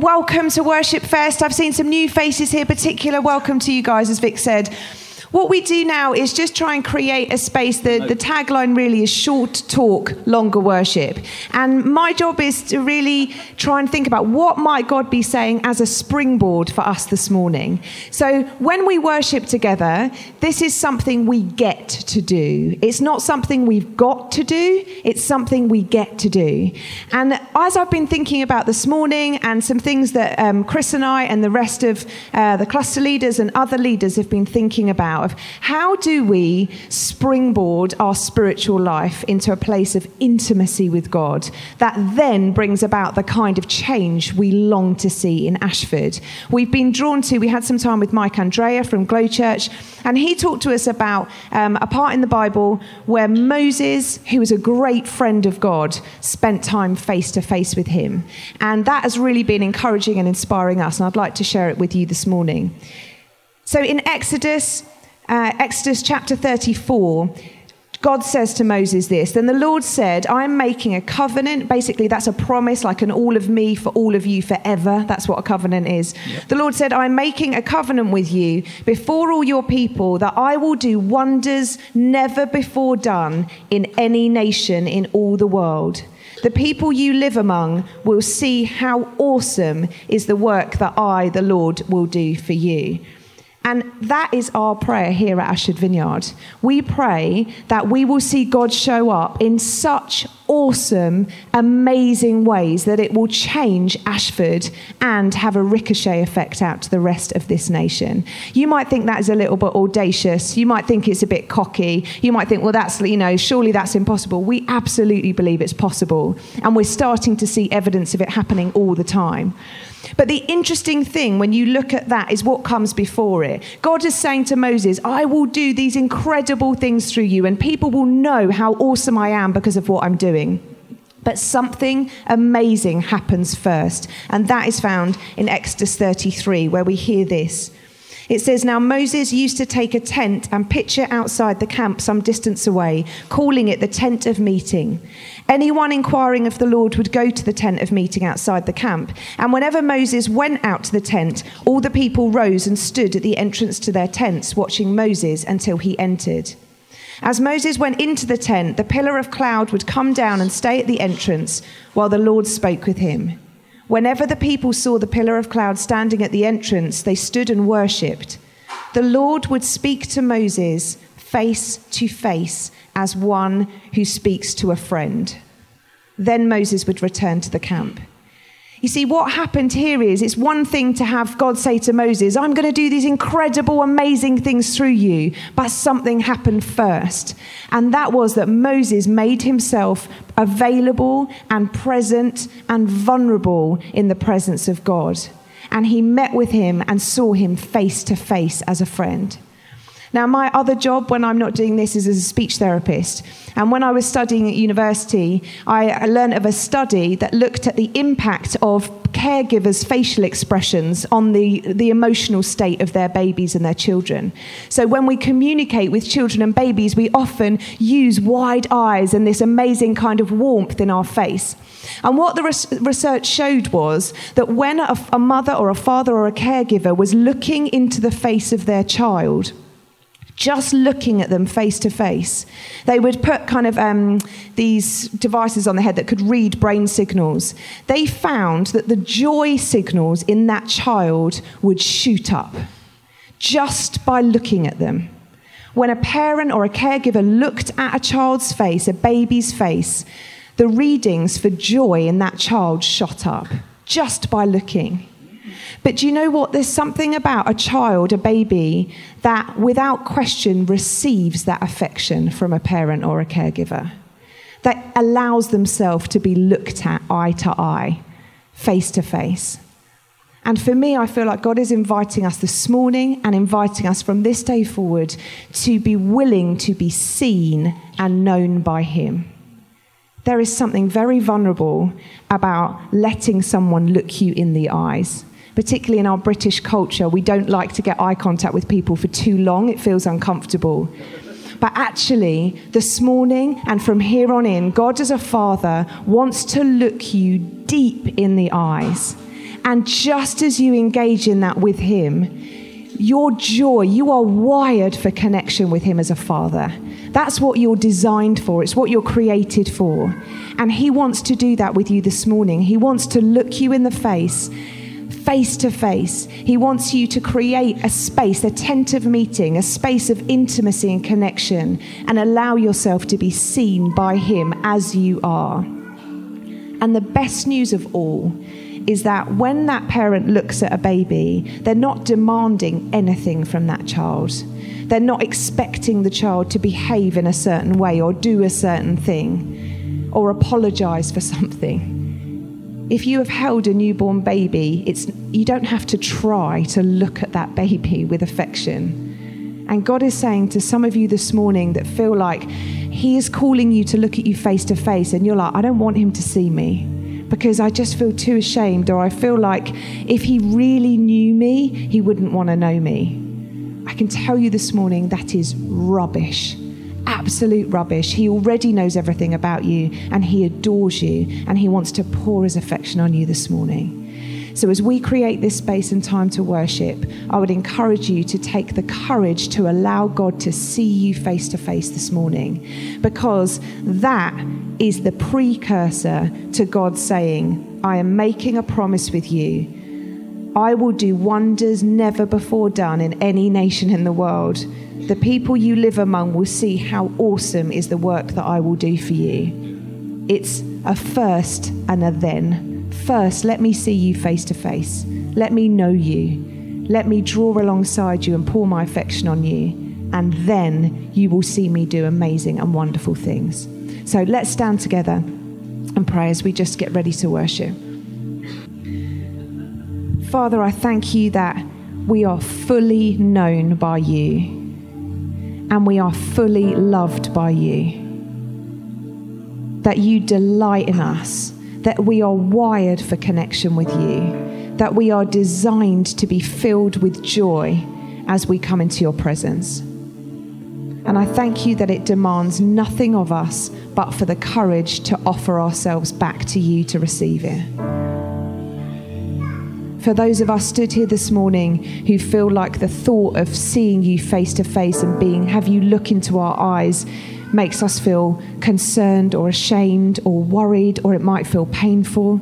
welcome to Worship Fest. I've seen some new faces here. Particular welcome to you guys, as Vic said. What we do now is just try and create a space that the tagline really is short talk, longer worship. And my job is to really try and think about what might God be saying as a springboard for us this morning. So when we worship together, this is something we get to do. It's not something we've got to do, it's something we get to do. And as I've been thinking about this morning and some things that um, Chris and I and the rest of uh, the cluster leaders and other leaders have been thinking about, of how do we springboard our spiritual life into a place of intimacy with God that then brings about the kind of change we long to see in Ashford. We've been drawn to, we had some time with Mike Andrea from Glow Church, and he talked to us about um, a part in the Bible where Moses, who was a great friend of God, spent time face to face with him. And that has really been encouraging and inspiring us, and I'd like to share it with you this morning. So in Exodus, uh, Exodus chapter 34, God says to Moses this Then the Lord said, I'm making a covenant. Basically, that's a promise, like an all of me for all of you forever. That's what a covenant is. Yep. The Lord said, I'm making a covenant with you before all your people that I will do wonders never before done in any nation in all the world. The people you live among will see how awesome is the work that I, the Lord, will do for you. And that is our prayer here at Ashford Vineyard. We pray that we will see God show up in such awesome, amazing ways that it will change Ashford and have a ricochet effect out to the rest of this nation. You might think that is a little bit audacious. You might think it's a bit cocky. You might think, well, that's, you know, surely that's impossible. We absolutely believe it's possible. And we're starting to see evidence of it happening all the time. But the interesting thing when you look at that is what comes before it. God is saying to Moses, I will do these incredible things through you, and people will know how awesome I am because of what I'm doing. But something amazing happens first, and that is found in Exodus 33, where we hear this. It says, Now Moses used to take a tent and pitch it outside the camp some distance away, calling it the tent of meeting. Anyone inquiring of the Lord would go to the tent of meeting outside the camp. And whenever Moses went out to the tent, all the people rose and stood at the entrance to their tents, watching Moses until he entered. As Moses went into the tent, the pillar of cloud would come down and stay at the entrance while the Lord spoke with him. Whenever the people saw the pillar of cloud standing at the entrance, they stood and worshipped. The Lord would speak to Moses face to face as one who speaks to a friend. Then Moses would return to the camp. You see, what happened here is it's one thing to have God say to Moses, I'm going to do these incredible, amazing things through you, but something happened first. And that was that Moses made himself available and present and vulnerable in the presence of God. And he met with him and saw him face to face as a friend. Now, my other job when I'm not doing this is as a speech therapist. And when I was studying at university, I learned of a study that looked at the impact of caregivers' facial expressions on the, the emotional state of their babies and their children. So, when we communicate with children and babies, we often use wide eyes and this amazing kind of warmth in our face. And what the res- research showed was that when a, a mother or a father or a caregiver was looking into the face of their child, just looking at them face to face. They would put kind of um, these devices on the head that could read brain signals. They found that the joy signals in that child would shoot up just by looking at them. When a parent or a caregiver looked at a child's face, a baby's face, the readings for joy in that child shot up just by looking. But do you know what? There's something about a child, a baby, that without question receives that affection from a parent or a caregiver, that allows themselves to be looked at eye to eye, face to face. And for me, I feel like God is inviting us this morning and inviting us from this day forward to be willing to be seen and known by Him. There is something very vulnerable about letting someone look you in the eyes particularly in our British culture, we don't like to get eye contact with people for too long. It feels uncomfortable. But actually, this morning and from here on in, God as a father wants to look you deep in the eyes And just as you engage in that with Him, your joy, you are wired for connection with Him as a father. That's what you're designed for, it's what you're created for. And He wants to do that with you this morning. He wants to look you in the face face to face. He wants you to create a space, a tent of meeting, a space of intimacy and connection, and allow yourself to be seen by Him as you are. And the best news of all is that when that parent looks at a baby, they're not demanding anything from that child. They're not expecting the child to behave in a certain way or do a certain thing or apologize for something if you have held a newborn baby, it's, you don't have to try to look at that baby with affection. And God is saying to some of you this morning that feel like He is calling you to look at you face to face, and you're like, I don't want Him to see me because I just feel too ashamed, or I feel like if He really knew me, He wouldn't want to know me. I can tell you this morning that is rubbish absolute rubbish. He already knows everything about you and he adores you and he wants to pour his affection on you this morning. So, as we create this space and time to worship, I would encourage you to take the courage to allow God to see you face to face this morning, because that is the precursor to God saying, I am making a promise with you. I will do wonders never before done in any nation in the world the people you live among will see how awesome is the work that I will do for you. It's a first and a then. First, let me see you face to face. Let me know you. Let me draw alongside you and pour my affection on you. And then you will see me do amazing and wonderful things. So let's stand together and pray as we just get ready to worship. Father, I thank you that we are fully known by you and we are fully loved by you. That you delight in us, that we are wired for connection with you, that we are designed to be filled with joy as we come into your presence. And I thank you that it demands nothing of us but for the courage to offer ourselves back to you to receive it for those of us stood here this morning who feel like the thought of seeing you face to face and being, have you look into our eyes, makes us feel concerned or ashamed or worried, or it might feel painful.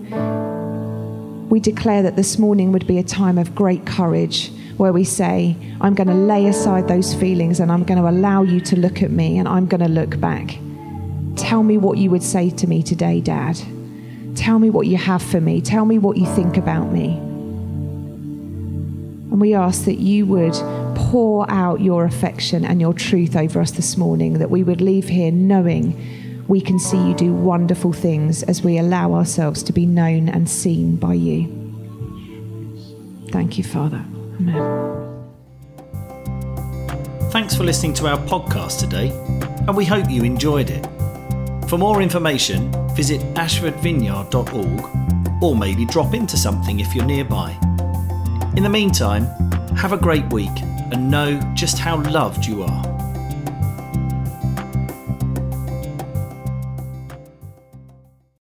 We declare that this morning would be a time of great courage where we say, I'm going to lay aside those feelings and I'm going to allow you to look at me and I'm going to look back. Tell me what you would say to me today, Dad. Tell me what you have for me. Tell me what you think about me. And we ask that you would pour out your affection and your truth over us this morning, that we would leave here knowing we can see you do wonderful things as we allow ourselves to be known and seen by you. Thank you, Father. Amen. Thanks for listening to our podcast today, and we hope you enjoyed it. For more information, visit ashfordvineyard.org or maybe drop into something if you're nearby. In the meantime, have a great week and know just how loved you are.